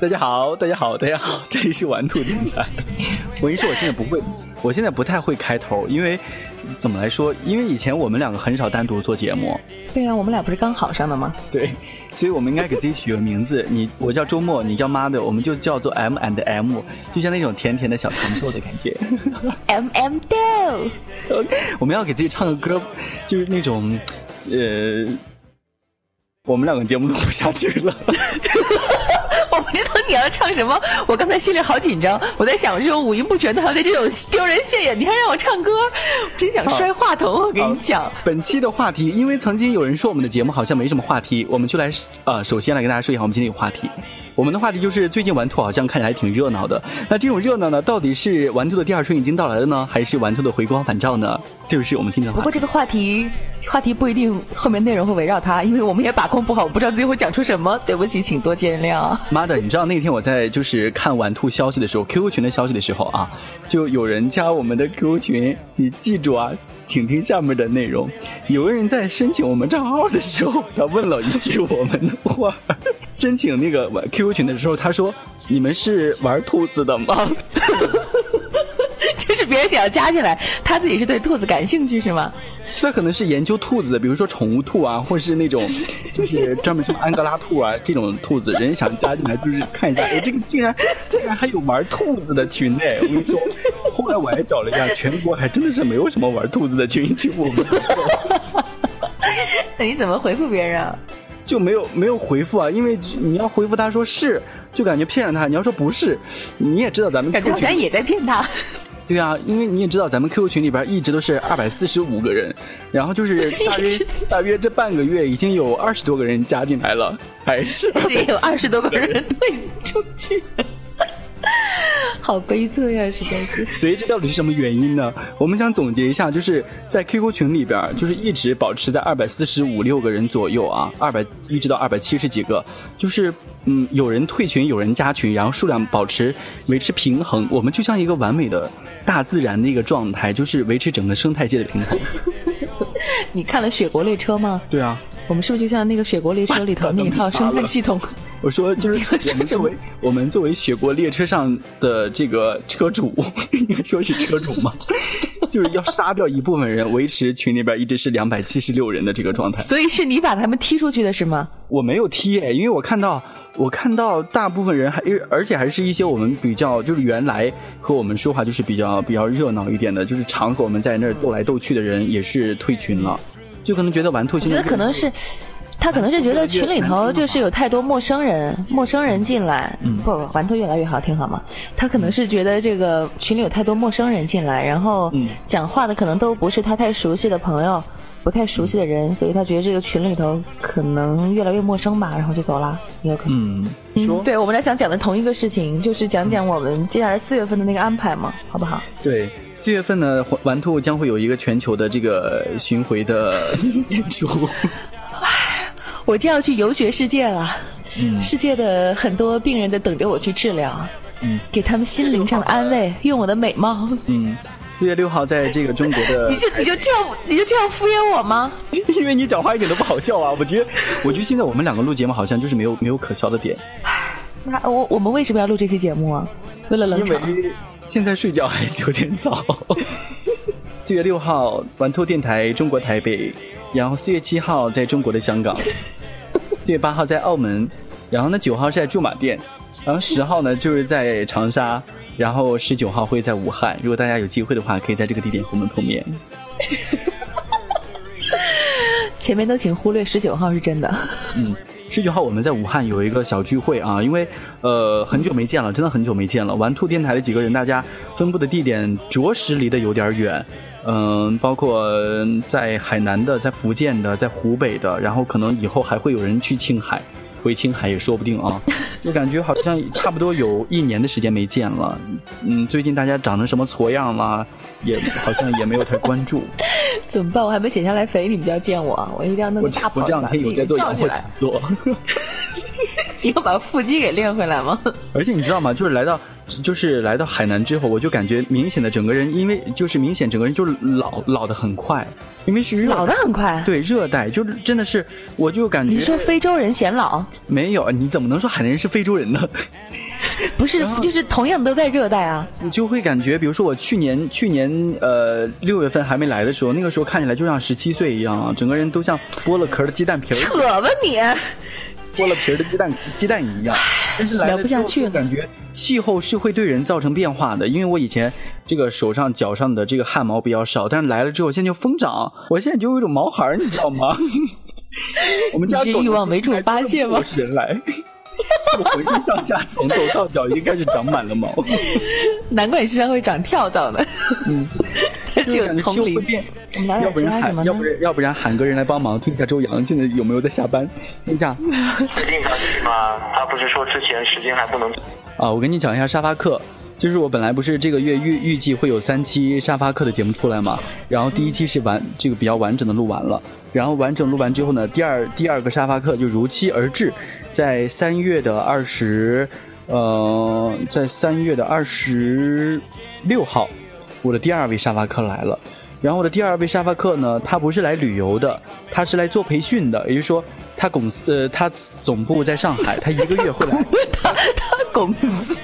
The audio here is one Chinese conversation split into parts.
大家好，大家好，大家好，这里是玩兔电台。我跟你说，我现在不会，我现在不太会开头，因为怎么来说？因为以前我们两个很少单独做节目。对呀，我们俩不是刚好上的吗？对，所以我们应该给自己取个名字。你我叫周末，你叫妈的，我们就叫做 M and M，就像那种甜甜的小糖豆的感觉。M M 豆。我们要给自己唱个歌，就是那种，呃，我们两个节目录不下去了。我不知道你要唱什么，我刚才心里好紧张。我在想，这种五音不全的，还有这种丢人现眼，你还让我唱歌，真想摔话筒。我跟你讲，本期的话题，因为曾经有人说我们的节目好像没什么话题，我们就来呃，首先来跟大家说一下我们今天有话题。我们的话题就是最近玩兔好像看起来挺热闹的，那这种热闹呢，到底是玩兔的第二春已经到来了呢，还是玩兔的回光返照呢？这就是我们今天的。不过这个话题，话题不一定后面内容会围绕它，因为我们也把控不好，不知道自己会讲出什么。对不起，请多见谅。妈的，你知道那天我在就是看玩兔消息的时候，QQ 群的消息的时候啊，就有人加我们的 QQ 群，你记住啊。请听下面的内容。有个人在申请我们账号的时候，他问了一句我们的话。申请那个 QQ 群的时候，他说：“你们是玩兔子的吗？” 就是别人想要加进来，他自己是对兔子感兴趣是吗？他可能是研究兔子的，比如说宠物兔啊，或是那种 就是专门什么安哥拉兔啊这种兔子，人想加进来就是看一下，哎，这个竟然竟然还有玩兔子的群呢！我跟你说，后来我还找了一下，全国还真的是没有什么玩兔子的群，就我们。那你怎么回复别人？啊？就没有没有回复啊，因为你要回复他说是，就感觉骗了他；你要说不是，你也知道咱们感觉咱也在骗他。对啊，因为你也知道，咱们 QQ 群里边一直都是二百四十五个人，然后就是大约 大约这半个月已经有二十多个人加进来了，还是也有二十多个人退出去。好悲催呀，实在是。所以这到底是什么原因呢？我们想总结一下，就是在 QQ 群里边，就是一直保持在二百四十五六个人左右啊，二百一直到二百七十几个，就是嗯，有人退群，有人加群，然后数量保持维持平衡。我们就像一个完美的大自然的一个状态，就是维持整个生态界的平衡。你看了《雪国列车》吗？对啊。我们是不是就像那个《雪国列车》里头 那一套生态系统？我说，就是我们作为我们作为雪国列车上的这个车主，应该说是车主吗？就是要杀掉一部分人，维持群里边一直是两百七十六人的这个状态。所以是你把他们踢出去的是吗？我没有踢，因为我看到我看到大部分人还，而且还是一些我们比较就是原来和我们说话就是比较比较热闹一点的，就是常和我们在那儿斗来斗去的人也是退群了，就可能觉得玩兔现在可能是。他可能是觉得群里头就是有太多陌生人，陌生人进来，不不，玩兔越来越好，挺好嘛。他可能是觉得这个群里有太多陌生人进来，然后讲话的可能都不是他太熟悉的朋友，不太熟悉的人，所以他觉得这个群里头可能越来越陌生吧，然后就走了，也有可能。嗯，说，对我们俩想讲的同一个事情，就是讲讲我们接下来四月份的那个安排嘛，好不好？对，四月份呢，玩兔将会有一个全球的这个巡回的 演出。我就要去游学世界了，世界的很多病人都等着我去治疗，给他们心灵上的安慰，用我的美貌。嗯，四月六号在这个中国的，你就你就这样你就这样敷衍我吗？因为你讲话一点都不好笑啊！我觉得，我觉得现在我们两个录节目好像就是没有没有可笑的点。那我我们为什么要录这期节目啊？为了冷场？因为现在睡觉还有点早。四月六号，玩兔电台中国台北，然后四月七号在中国的香港。四月八号在澳门，然后呢九号是在驻马店，然后十号呢就是在长沙，然后十九号会在武汉。如果大家有机会的话，可以在这个地点和我们碰面。前面都请忽略，十九号是真的。嗯，十九号我们在武汉有一个小聚会啊，因为呃很久没见了，真的很久没见了。玩兔电台的几个人，大家分布的地点着实离得有点远。嗯，包括在海南的，在福建的，在湖北的，然后可能以后还会有人去青海，回青海也说不定啊。就感觉好像差不多有一年的时间没见了。嗯，最近大家长成什么矬样了，也好像也没有太关注。怎么办？我还没减下来肥，你们就要见我？我一定要弄个大我这两天有在做仰卧起坐。你要把腹肌给练回来吗？而且你知道吗？就是来到就是来到海南之后，我就感觉明显的整个人，因为就是明显整个人就是老老的很快，因为是老的很快，对，热带就是真的是，我就感觉你说非洲人显老？没有，你怎么能说海南人是非洲人呢？不是，就是同样都在热带啊。你就会感觉，比如说我去年去年呃六月份还没来的时候，那个时候看起来就像十七岁一样啊，整个人都像剥了壳的鸡蛋皮儿。扯吧你！剥了皮儿的鸡蛋 鸡蛋一样。但是来了不下去，感觉气候是会对人造成变化的。因为我以前这个手上脚上的这个汗毛比较少，但是来了之后现在就疯长，我现在就有一种毛孩儿，你知道吗？我们家是欲望没处发泄吗？人来。我浑身上下从头到脚已经开始长满了毛，难怪你身上会长跳蚤呢。嗯，只有丛林。我们来点其他什么要不然要不然喊个人来帮忙，听一下周洋现在有没有在下班？听一下。确定他吗？他不是说之前时间还不能。啊，我跟你讲一下沙发客。就是我本来不是这个月预预计会有三期沙发客的节目出来嘛，然后第一期是完这个比较完整的录完了，然后完整录完之后呢，第二第二个沙发客就如期而至，在三月的二十，呃，在三月的二十六号，我的第二位沙发客来了，然后我的第二位沙发客呢，他不是来旅游的，他是来做培训的，也就是说他公司呃他总部在上海，他一个月会来，他他公司。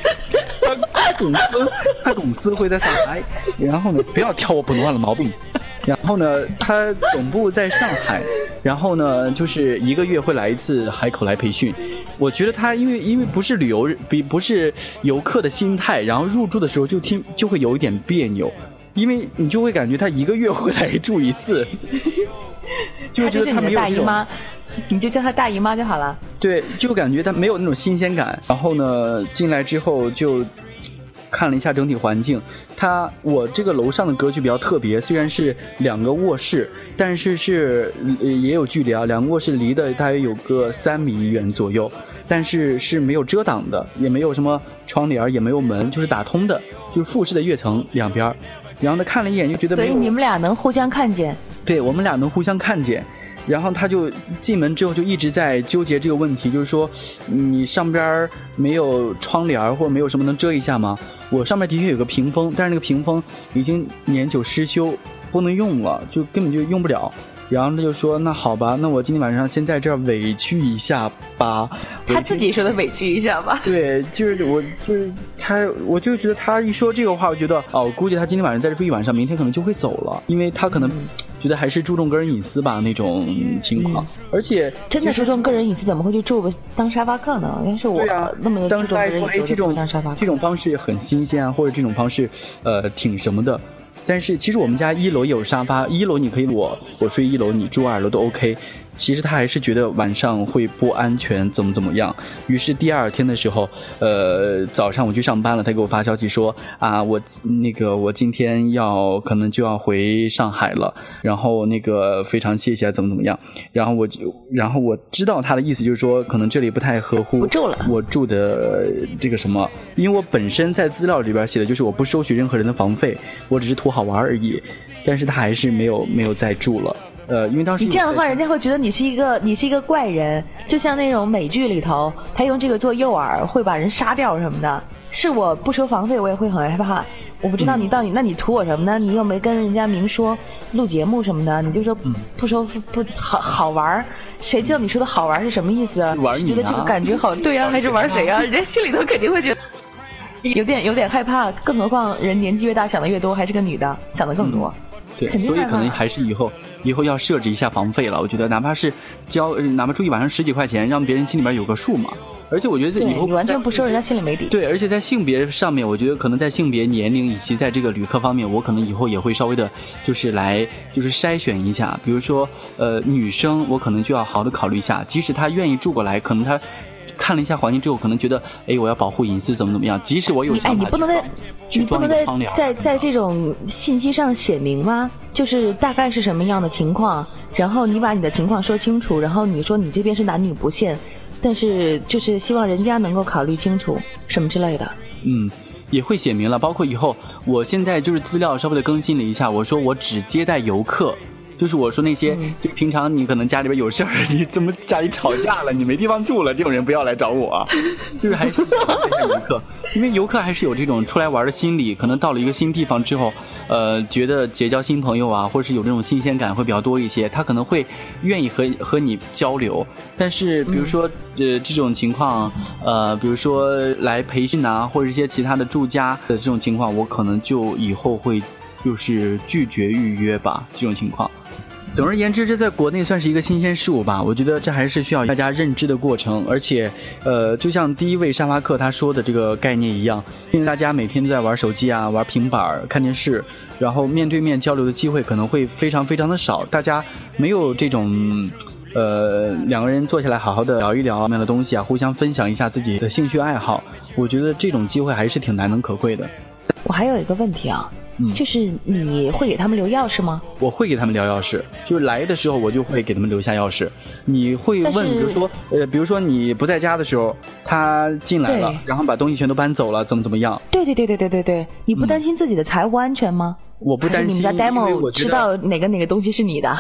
他公司，他公司会在上海，然后呢，不要挑我普通话的毛病。然后呢，他总部在上海，然后呢，就是一个月会来一次海口来培训。我觉得他因为因为不是旅游，比不是游客的心态，然后入住的时候就听就会有一点别扭，因为你就会感觉他一个月会来住一次，就觉得他没有这种。你就叫她大姨妈就好了。对，就感觉她没有那种新鲜感。然后呢，进来之后就看了一下整体环境。它我这个楼上的格局比较特别，虽然是两个卧室，但是是也有距离啊。两个卧室离的大约有个三米远左右，但是是没有遮挡的，也没有什么窗帘，也没有门，就是打通的，就是复式的跃层两边。然后呢，看了一眼就觉得，所以你们俩能互相看见。对我们俩能互相看见。然后他就进门之后就一直在纠结这个问题，就是说，你上边没有窗帘或者没有什么能遮一下吗？我上面的确有个屏风，但是那个屏风已经年久失修，不能用了，就根本就用不了。然后他就说：“那好吧，那我今天晚上先在这儿委屈一下吧。”他自己说的委屈一下吧。对，就是我，就是他，我就觉得他一说这个话，我觉得哦，估计他今天晚上在这住一晚上，明天可能就会走了，因为他可能。觉得还是注重个人隐私吧，那种情况，而且真的注重个人隐私，怎么会去住当沙发客呢？要是我那么注重个人隐私，这种当沙发这种方式很新鲜啊，或者这种方式，呃，挺什么的。但是其实我们家一楼也有沙发，一楼你可以我我睡一楼，你住二楼都 OK。其实他还是觉得晚上会不安全，怎么怎么样。于是第二天的时候，呃，早上我去上班了，他给我发消息说啊，我那个我今天要可能就要回上海了，然后那个非常谢谢，怎么怎么样。然后我就，然后我知道他的意思就是说，可能这里不太合乎不住了。我住的这个什么，因为我本身在资料里边写的就是我不收取任何人的房费，我只是图好玩而已。但是他还是没有没有再住了。呃，因为当时你这样的话，人家会觉得你是一个你是一个怪人，就像那种美剧里头，他用这个做诱饵，会把人杀掉什么的。是我不收房费，我也会很害怕。我不知道你到底，那你图我什么呢？你又没跟人家明说录节目什么的，你就说不收不好好玩谁知道你说的好玩是什么意思啊？玩觉得这个感觉好对啊，还是玩谁啊？人家心里头肯定会觉得有点有点害怕。更何况人年纪越大想的越多，还是个女的想的更多。对，所以可能还是以后以后要设置一下房费了。我觉得哪怕是交，哪怕住一晚上十几块钱，让别人心里边有个数嘛。而且我觉得以后你完全不收，人家心里没底。对，而且在性别上面，我觉得可能在性别、年龄以及在这个旅客方面，我可能以后也会稍微的，就是来就是筛选一下。比如说，呃，女生我可能就要好的考虑一下，即使她愿意住过来，可能她。看了一下环境之后，可能觉得，哎，我要保护隐私，怎么怎么样？即使我有想法，你不能在，你不能在在在这种信息上写明吗？就是大概是什么样的情况，然后你把你的情况说清楚，然后你说你这边是男女不限，但是就是希望人家能够考虑清楚什么之类的。嗯，也会写明了，包括以后，我现在就是资料稍微的更新了一下，我说我只接待游客。就是我说那些，就平常你可能家里边有事儿，你怎么家里吵架了，你没地方住了，这种人不要来找我，就是还是游客，因为游客还是有这种出来玩的心理，可能到了一个新地方之后，呃，觉得结交新朋友啊，或者是有这种新鲜感会比较多一些，他可能会愿意和和你交流。但是比如说呃这种情况，呃，比如说来培训啊，或者一些其他的住家的这种情况，我可能就以后会就是拒绝预约吧，这种情况。总而言之，这在国内算是一个新鲜事物吧。我觉得这还是需要大家认知的过程，而且，呃，就像第一位沙发客他说的这个概念一样，因为大家每天都在玩手机啊、玩平板、看电视，然后面对面交流的机会可能会非常非常的少，大家没有这种，呃，两个人坐下来好好的聊一聊那样的东西啊，互相分享一下自己的兴趣爱好，我觉得这种机会还是挺难能可贵的。我还有一个问题啊。就是你会给他们留钥匙吗？我会给他们留钥匙，就是来的时候我就会给他们留下钥匙。你会问，比如说，呃，比如说你不在家的时候，他进来了，然后把东西全都搬走了，怎么怎么样？对对对对对对对，你不担心自己的财务安全吗？我不担心，你们家 demo 知道哪个哪个东西是你的？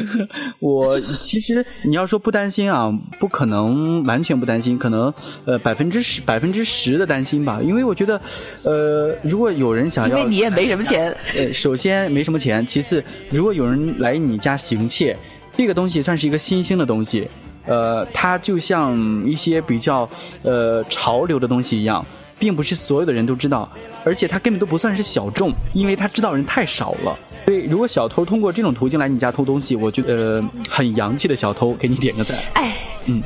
我其实你要说不担心啊，不可能完全不担心，可能呃百分之十百分之十的担心吧，因为我觉得，呃，如果有人想要，因为你也没什么钱，呃，首先没什么钱，其次，如果有人来你家行窃，这个东西算是一个新兴的东西，呃，它就像一些比较呃潮流的东西一样。并不是所有的人都知道，而且他根本都不算是小众，因为他知道人太少了。所以，如果小偷通过这种途径来你家偷东西，我觉得很洋气的小偷，给你点个赞。哎，嗯，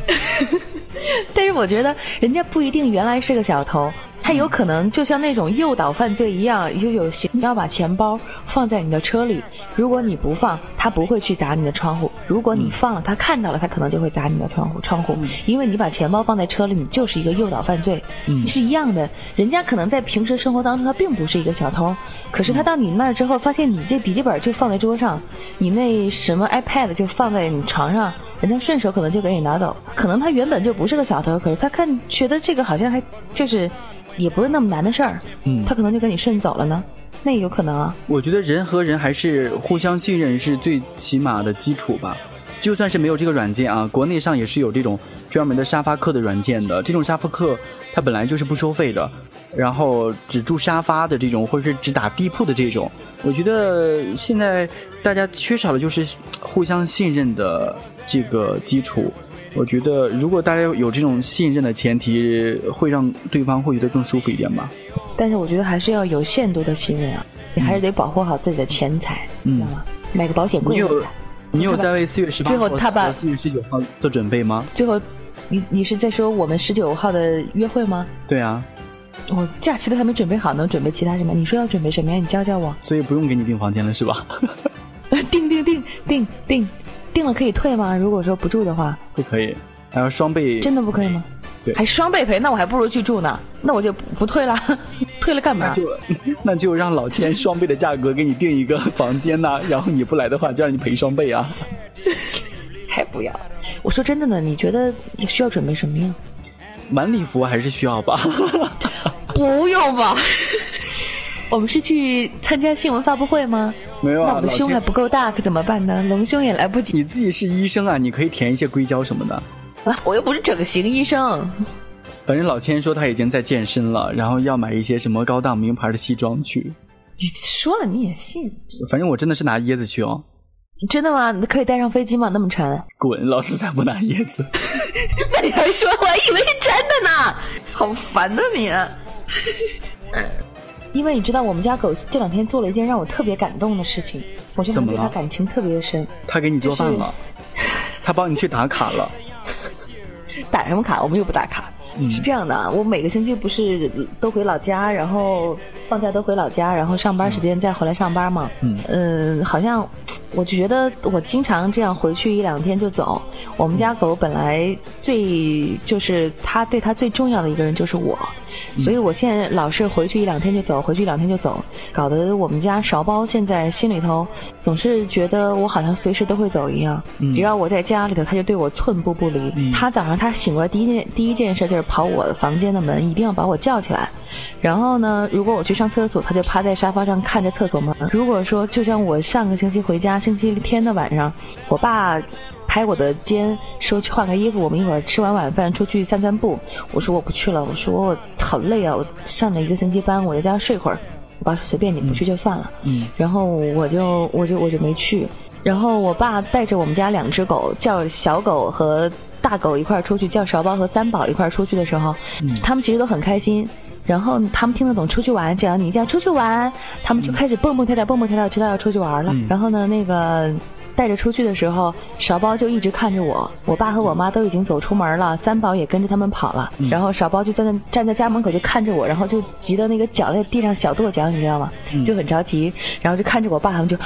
但是我觉得人家不一定原来是个小偷。他有可能就像那种诱导犯罪一样，就有你要把钱包放在你的车里，如果你不放，他不会去砸你的窗户；如果你放了，他看到了，他可能就会砸你的窗户。窗户，因为你把钱包放在车里，你就是一个诱导犯罪，是一样的。人家可能在平时生活当中，他并不是一个小偷，可是他到你那儿之后，发现你这笔记本就放在桌上，你那什么 iPad 就放在你床上，人家顺手可能就给你拿走。可能他原本就不是个小偷，可是他看觉得这个好像还就是。也不是那么难的事儿，嗯，他可能就跟你顺走了呢，那有可能啊。我觉得人和人还是互相信任是最起码的基础吧。就算是没有这个软件啊，国内上也是有这种专门的沙发客的软件的。这种沙发客它本来就是不收费的，然后只住沙发的这种，或者是只打地铺的这种。我觉得现在大家缺少的就是互相信任的这个基础。我觉得，如果大家有这种信任的前提，会让对方会觉得更舒服一点吧。但是，我觉得还是要有限度的信任啊，你还是得保护好自己的钱财，知道吗？买个保险柜。你有，你有在为四月十八号和四月十九号做准备吗？最后，你你是在说我们十九号的约会吗？对啊。我假期都还没准备好，能准备其他什么？你说要准备什么呀？你教教我。所以不用给你订房间了，是吧？订订订订订。订了可以退吗？如果说不住的话，不可以，还要双倍。真的不可以吗？对，还双倍赔，那我还不如去住呢。那我就不退了，退了干嘛？那就 那就让老千双倍的价格给你订一个房间呐，然后你不来的话，就让你赔双倍啊。才不要！我说真的呢，你觉得你需要准备什么呀？晚礼服还是需要吧？不用吧？我们是去参加新闻发布会吗？没有啊，那我的胸还不够大，可怎么办呢？隆胸也来不及。你自己是医生啊，你可以填一些硅胶什么的。啊，我又不是整形医生。反正老千说他已经在健身了，然后要买一些什么高档名牌的西装去。你说了你也信？反正我真的是拿椰子去哦。真的吗？你可以带上飞机吗？那么沉？滚！老子才不拿椰子。那 你还说？我还以为是真的呢。好烦呐你。因为你知道，我们家狗这两天做了一件让我特别感动的事情，我真的对它感情特别深。它给你做饭了，它帮你去打卡了。打什么卡？我们又不打卡。是这样的，我每个星期不是都回老家，然后放假都回老家，然后上班时间再回来上班嘛。嗯。嗯，好像我就觉得我经常这样回去一两天就走。我们家狗本来最就是它对它最重要的一个人就是我。所以我现在老是回去一两天就走，回去一两天就走，搞得我们家勺包现在心里头总是觉得我好像随时都会走一样。只要我在家里头，他就对我寸步不离。他早上他醒过来第一件第一件事就是跑我的房间的门，一定要把我叫起来。然后呢，如果我去上厕所，他就趴在沙发上看着厕所门。如果说就像我上个星期回家，星期天的晚上，我爸。拍我的肩，说去换个衣服，我们一会儿吃完晚饭出去散散步。我说我不去了，我说我好累啊，我上了一个星期班，我在家睡会儿。我爸说随便你不去就算了。嗯。然后我就我就我就没去。然后我爸带着我们家两只狗，叫小狗和大狗一块儿出去，叫勺包和三宝一块儿出去的时候，他们其实都很开心。然后他们听得懂出去玩，只要你叫出去玩，他们就开始蹦蹦跳跳，蹦蹦跳跳，知道要出去玩了。然后呢，那个。带着出去的时候，勺包就一直看着我。我爸和我妈都已经走出门了，三宝也跟着他们跑了。然后勺包就在那站在家门口就看着我，然后就急得那个脚在地上小跺脚，你知道吗？就很着急，然后就看着我爸他们就，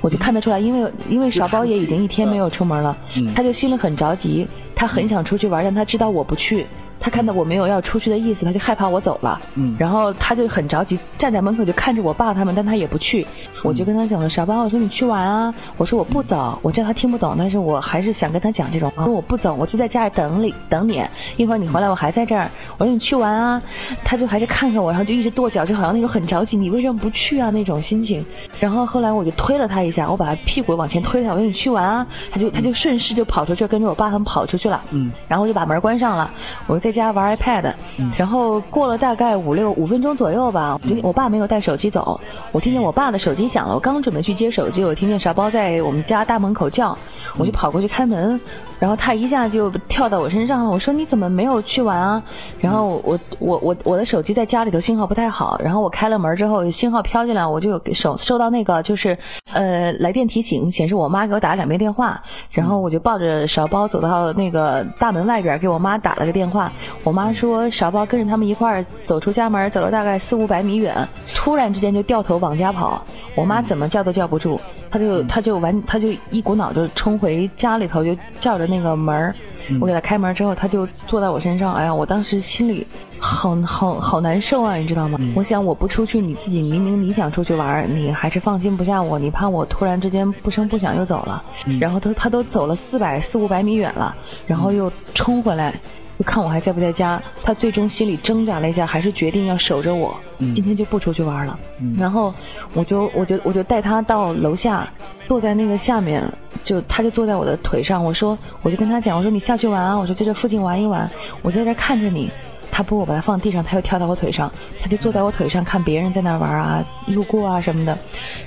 我就看得出来，因为因为勺包也已经一天没有出门了，他就心里很着急，他很想出去玩，但他知道我不去。他看到我没有要出去的意思，他就害怕我走了。嗯，然后他就很着急，站在门口就看着我爸他们，但他也不去。我就跟他讲了，傻包，我说你去玩啊。我说我不走，我知道他听不懂，但是我还是想跟他讲这种话。说我不走，我就在家里等你，等你。一会儿你回来，我还在这儿。我说你去玩啊。他就还是看看我，然后就一直跺脚，就好像那种很着急，你为什么不去啊那种心情。然后后来我就推了他一下，我把他屁股往前推他，我说你去玩啊。他就他就顺势就跑出去，跟着我爸他们跑出去了。嗯，然后我就把门关上了，我在家玩 iPad，然后过了大概五六五分钟左右吧，我爸没有带手机走，我听见我爸的手机响了，我刚准备去接手机，我听见勺包在我们家大门口叫，我就跑过去开门。然后他一下就跳到我身上了，我说你怎么没有去玩啊？然后我我我我的手机在家里头信号不太好，然后我开了门之后信号飘进来，我就有手收到那个就是呃来电提醒，显示我妈给我打了两遍电话，然后我就抱着勺包走到那个大门外边给我妈打了个电话，我妈说勺包跟着他们一块儿走出家门，走了大概四五百米远，突然之间就掉头往家跑，我妈怎么叫都叫不住，她就她就完她就一股脑就冲回家里头就叫着。那个门儿，我给他开门之后，他就坐在我身上。哎呀，我当时心里好好好难受啊，你知道吗？我想我不出去，你自己明明你想出去玩，你还是放心不下我，你怕我突然之间不声不响又走了。然后他他都走了四百四五百米远了，然后又冲回来。就看我还在不在家，他最终心里挣扎了一下，还是决定要守着我，今天就不出去玩了。然后我就我就我就带他到楼下，坐在那个下面，就他就坐在我的腿上。我说我就跟他讲，我说你下去玩啊，我说在这附近玩一玩，我在这看着你。他不，我把他放地上，他又跳到我腿上，他就坐在我腿上看别人在那玩啊，路过啊什么的，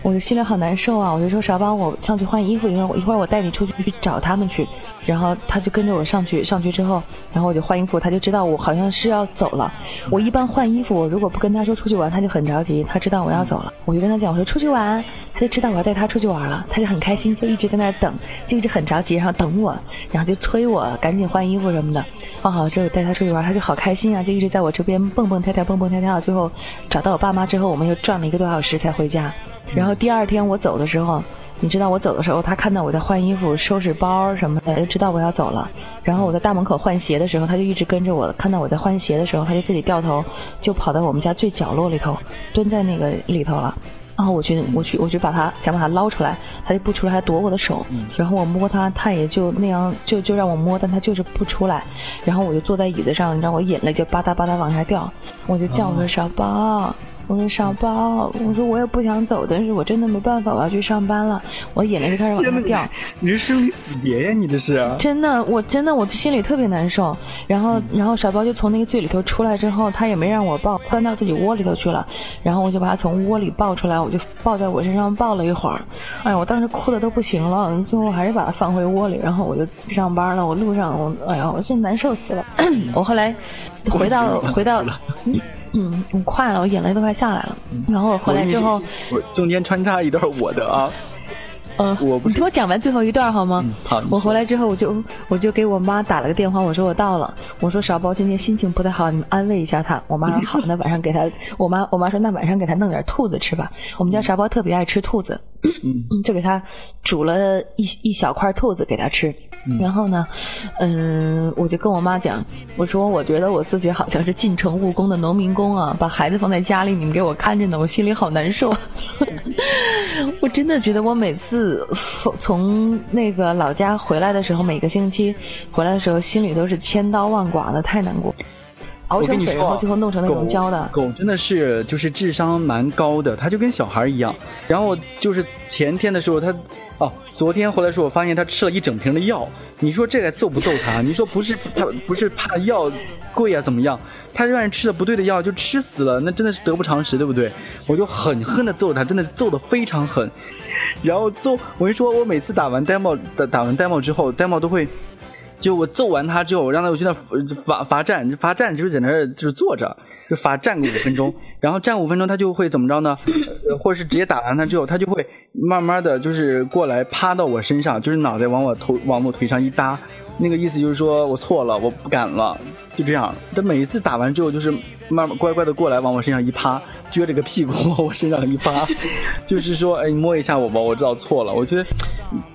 我就心里好难受啊。我就说少帮我上去换衣服，一会儿一会儿我带你出去去找他们去。然后他就跟着我上去，上去之后，然后我就换衣服，他就知道我好像是要走了。我一般换衣服，我如果不跟他说出去玩，他就很着急，他知道我要走了。我就跟他讲，我说出去玩，他就知道我要带他出去玩了，他就很开心，就一直在那等，就一直很着急，然后等我，然后就催我赶紧换衣服什么的。换好之后带他出去玩，他就好开心啊。就一直在我这边蹦蹦跳跳，蹦蹦跳跳，最后找到我爸妈之后，我们又转了一个多小时才回家。然后第二天我走的时候，你知道我走的时候，他看到我在换衣服、收拾包什么的，就知道我要走了。然后我在大门口换鞋的时候，他就一直跟着我。看到我在换鞋的时候，他就自己掉头，就跑到我们家最角落里头，蹲在那个里头了。然后我去，我去，我去把它想把它捞出来，它就不出来，还躲我的手。然后我摸它，它也就那样，就就让我摸，但它就是不出来。然后我就坐在椅子上，你知道，我眼泪就吧嗒吧嗒往下掉。我就叫我说小宝。我说少包，我说我也不想走，但是我真的没办法，我要去上班了。我眼泪就开始往下掉。你是生离死别呀？你这是？真的，我真的，我心里特别难受。然后，然后少包就从那个最里头出来之后，他也没让我抱，钻到自己窝里头去了。然后我就把他从窝里抱出来，我就抱在我身上抱了一会儿。哎呀，我当时哭的都不行了，最后还是把他放回窝里。然后我就上班了。我路上，我哎呀，我真难受死了。我后来回到回到。嗯，我快了，我眼泪都快下来了。然后我回来之后，我中间穿插一段我的啊，嗯，我你听我讲完最后一段好吗？好。我回来之后，我就我就给我妈打了个电话，我说我到了，我说勺包今天心情不太好，你们安慰一下他。我妈说好，那晚上给他，我妈我妈说那晚上给他弄点兔子吃吧。我们家勺包特别爱吃兔子，就给他煮了一一小块兔子给他吃。然后呢，嗯，我就跟我妈讲，我说我觉得我自己好像是进城务工的农民工啊，把孩子放在家里，你们给我看着呢，我心里好难受。我真的觉得我每次从那个老家回来的时候，每个星期回来的时候，心里都是千刀万剐的，太难过。熬成水，然后最后弄成那种胶的。狗真的是就是智商蛮高的，它就跟小孩一样。然后就是前天的时候，它哦，昨天回来时候，我发现它吃了一整瓶的药。你说这个揍不揍它？你说不是它不是怕药贵啊怎么样？它让人吃了不对的药就吃死了，那真的是得不偿失，对不对？我就狠狠的揍它，真的是揍的非常狠。然后揍我跟你说，我每次打完 demo 打打完 demo 之后，demo 都会。就我揍完他之后，我让他我去那罚罚站，罚站就是在那儿就是坐着，就罚站个五分钟，然后站五分钟他就会怎么着呢？或者是直接打完他之后，他就会慢慢的就是过来趴到我身上，就是脑袋往我头往我腿上一搭，那个意思就是说我错了，我不敢了，就这样。他每一次打完之后，就是慢慢乖乖的过来往我身上一趴。撅着个屁股往我身上一趴，就是说，哎，你摸一下我吧，我知道错了。我觉得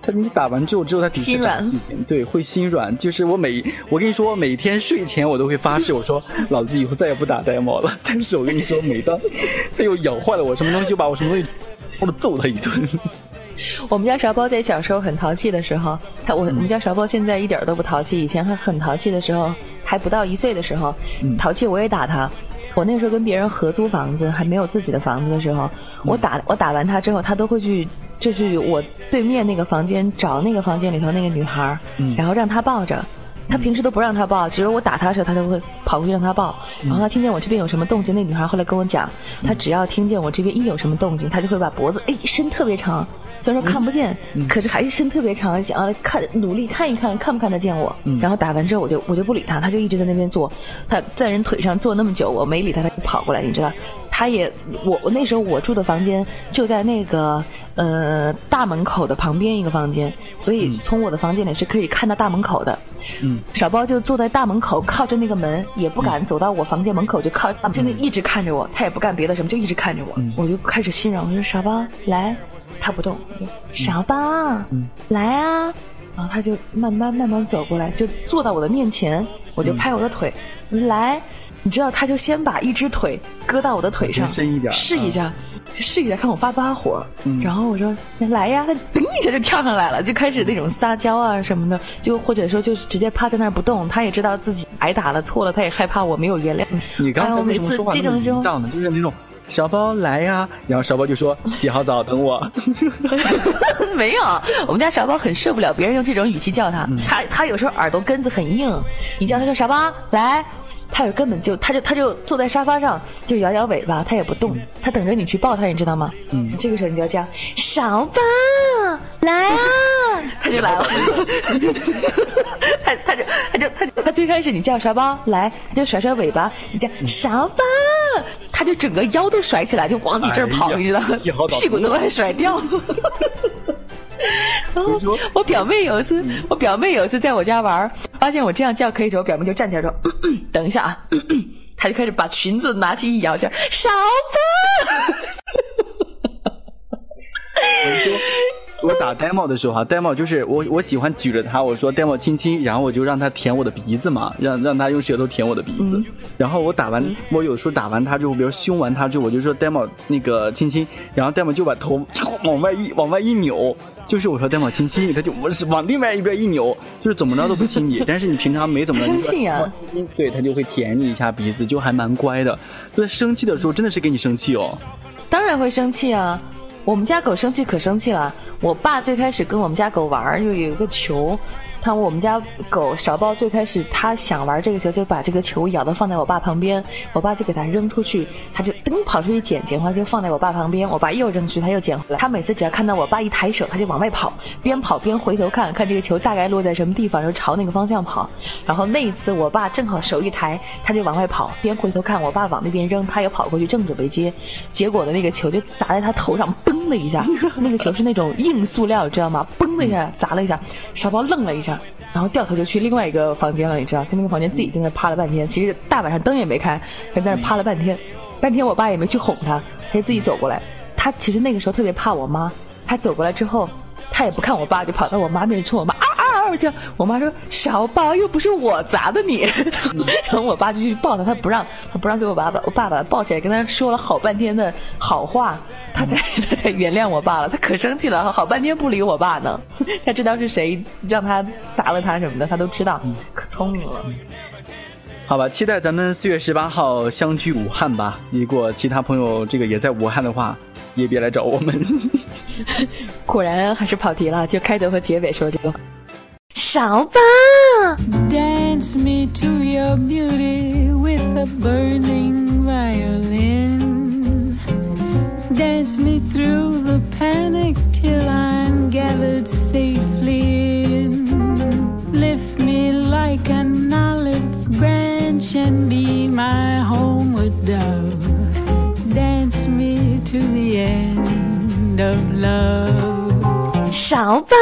他你打完之后，之后他心软，对，会心软。就是我每我跟你说，我每天睡前我都会发誓，我说老子以后再也不打呆猫了。但是我跟你说，每当他又咬坏了我什么东西，就把我什么东西，我揍他一顿。我们家勺包在小时候很淘气的时候，他我我们家勺包现在一点都不淘气。以前还很淘气的时候，还不到一岁的时候，淘气我也打他。我那时候跟别人合租房子，还没有自己的房子的时候，我打我打完他之后，他都会去，就是我对面那个房间找那个房间里头那个女孩，然后让她抱着。他平时都不让他抱，只有我打他的时候，他都会跑过去让他抱。然后他听见我这边有什么动静，那女孩后来跟我讲，她只要听见我这边一有什么动静，她就会把脖子哎伸特别长，虽然说看不见，可是还是伸特别长，想要看努力看一看看不看得见我。然后打完之后，我就我就不理他，他就一直在那边坐，他在人腿上坐那么久，我没理他，他就跑过来，你知道。他也，我我那时候我住的房间就在那个呃大门口的旁边一个房间，所以从我的房间里是可以看到大门口的。嗯，小包就坐在大门口，靠着那个门，也不敢走到我房间门口，就靠，就那一直看着我，他也不干别的什么，就一直看着我。我就开始心软，我说小包来，他不动，小包来啊，然后他就慢慢慢慢走过来，就坐到我的面前，我就拍我的腿，我说来。你知道，他就先把一只腿搁到我的腿上，深一点，试一下，就试一下，看我发不发火。然后我说来呀，他噔一下就跳上来了，就开始那种撒娇啊什么的，就或者说就是直接趴在那儿不动。他也知道自己挨打了，错了，他也害怕我没有原谅。你刚才为什么说话这么淫荡呢？就是那种小包来呀，然后小包就说洗好澡等我。没有，我们家小包很受不了别人用这种语气叫他，他他有时候耳朵根子很硬，你叫他说小包来。他根本就，他就他就坐在沙发上，就摇摇尾巴，他也不动，他等着你去抱他，你知道吗？嗯，这个时候你就要叫勺巴来啊，他就来了，他他就他就他他最开始你叫勺包来，他就甩甩尾巴，你叫勺巴，他就整个腰都甩起来，就往你这儿跑，你知道吗？屁股都快甩掉。我表妹有一次，我表妹有一次在我家玩，发现我这样叫可以之后，表妹就站起来说：“等一下啊！” 她就开始把裙子拿起一摇，叫勺子。我打 demo 的时候哈，demo 就是我我喜欢举着它，我说 demo 亲亲，然后我就让它舔我的鼻子嘛，让让它用舌头舔我的鼻子。然后我打完，我有时候打完它之后，比如凶完它之后，我就说 demo 那个亲亲，然后 demo 就把头 往外一往外一扭，就是我说 demo 亲亲，它就我是往另外一边一扭，就是怎么着都不亲你。但是你平常没怎么生气啊，对，它就会舔你一下鼻子，就还蛮乖的。对，生气的时候真的是给你生气哦，当然会生气啊。我们家狗生气可生气了。我爸最开始跟我们家狗玩，就有一个球。他我们家狗小包最开始他想玩这个球，就把这个球咬到放在我爸旁边，我爸就给他扔出去，他就噔跑出去捡，捡回来就放在我爸旁边，我爸又扔出去，他又捡回来。他每次只要看到我爸一抬手，他就往外跑，边跑边回头看看这个球大概落在什么地方，然后朝那个方向跑。然后那一次我爸正好手一抬，他就往外跑，边回头看我爸往那边扔，他又跑过去正准备接，结果的那个球就砸在他头上，嘣的一下，那个球是那种硬塑料，知道吗？嘣的一下砸了一下，小包愣了一下。然后掉头就去另外一个房间了，你知道，在那个房间自己在那趴了半天。其实大晚上灯也没开，在那趴了半天。半天我爸也没去哄他，他就自己走过来。他其实那个时候特别怕我妈，他走过来之后，他也不看我爸，就跑到我妈面前冲我妈啊啊啊儿去。我妈说少抱，又不是我砸的你。然后我爸就去抱他，他不让，他不让给我爸爸，我爸把他抱起来，跟他说了好半天的好话，他才 他才原谅我爸了。他可生气了，好半天不理我爸呢。他知道是谁让他砸了他什么的，他都知道，可聪明了。好吧，期待咱们四月十八号相聚武汉吧。如果其他朋友这个也在武汉的话，也别来找我们。果然还是跑题了，就开头和结尾说这个。少吧。Dance me to your beauty with a burning violin. Dance me through the panic till I'm gathered safely in. Lift me like an olive branch and be my homeward dove. Dance me to the end of love. 少吧。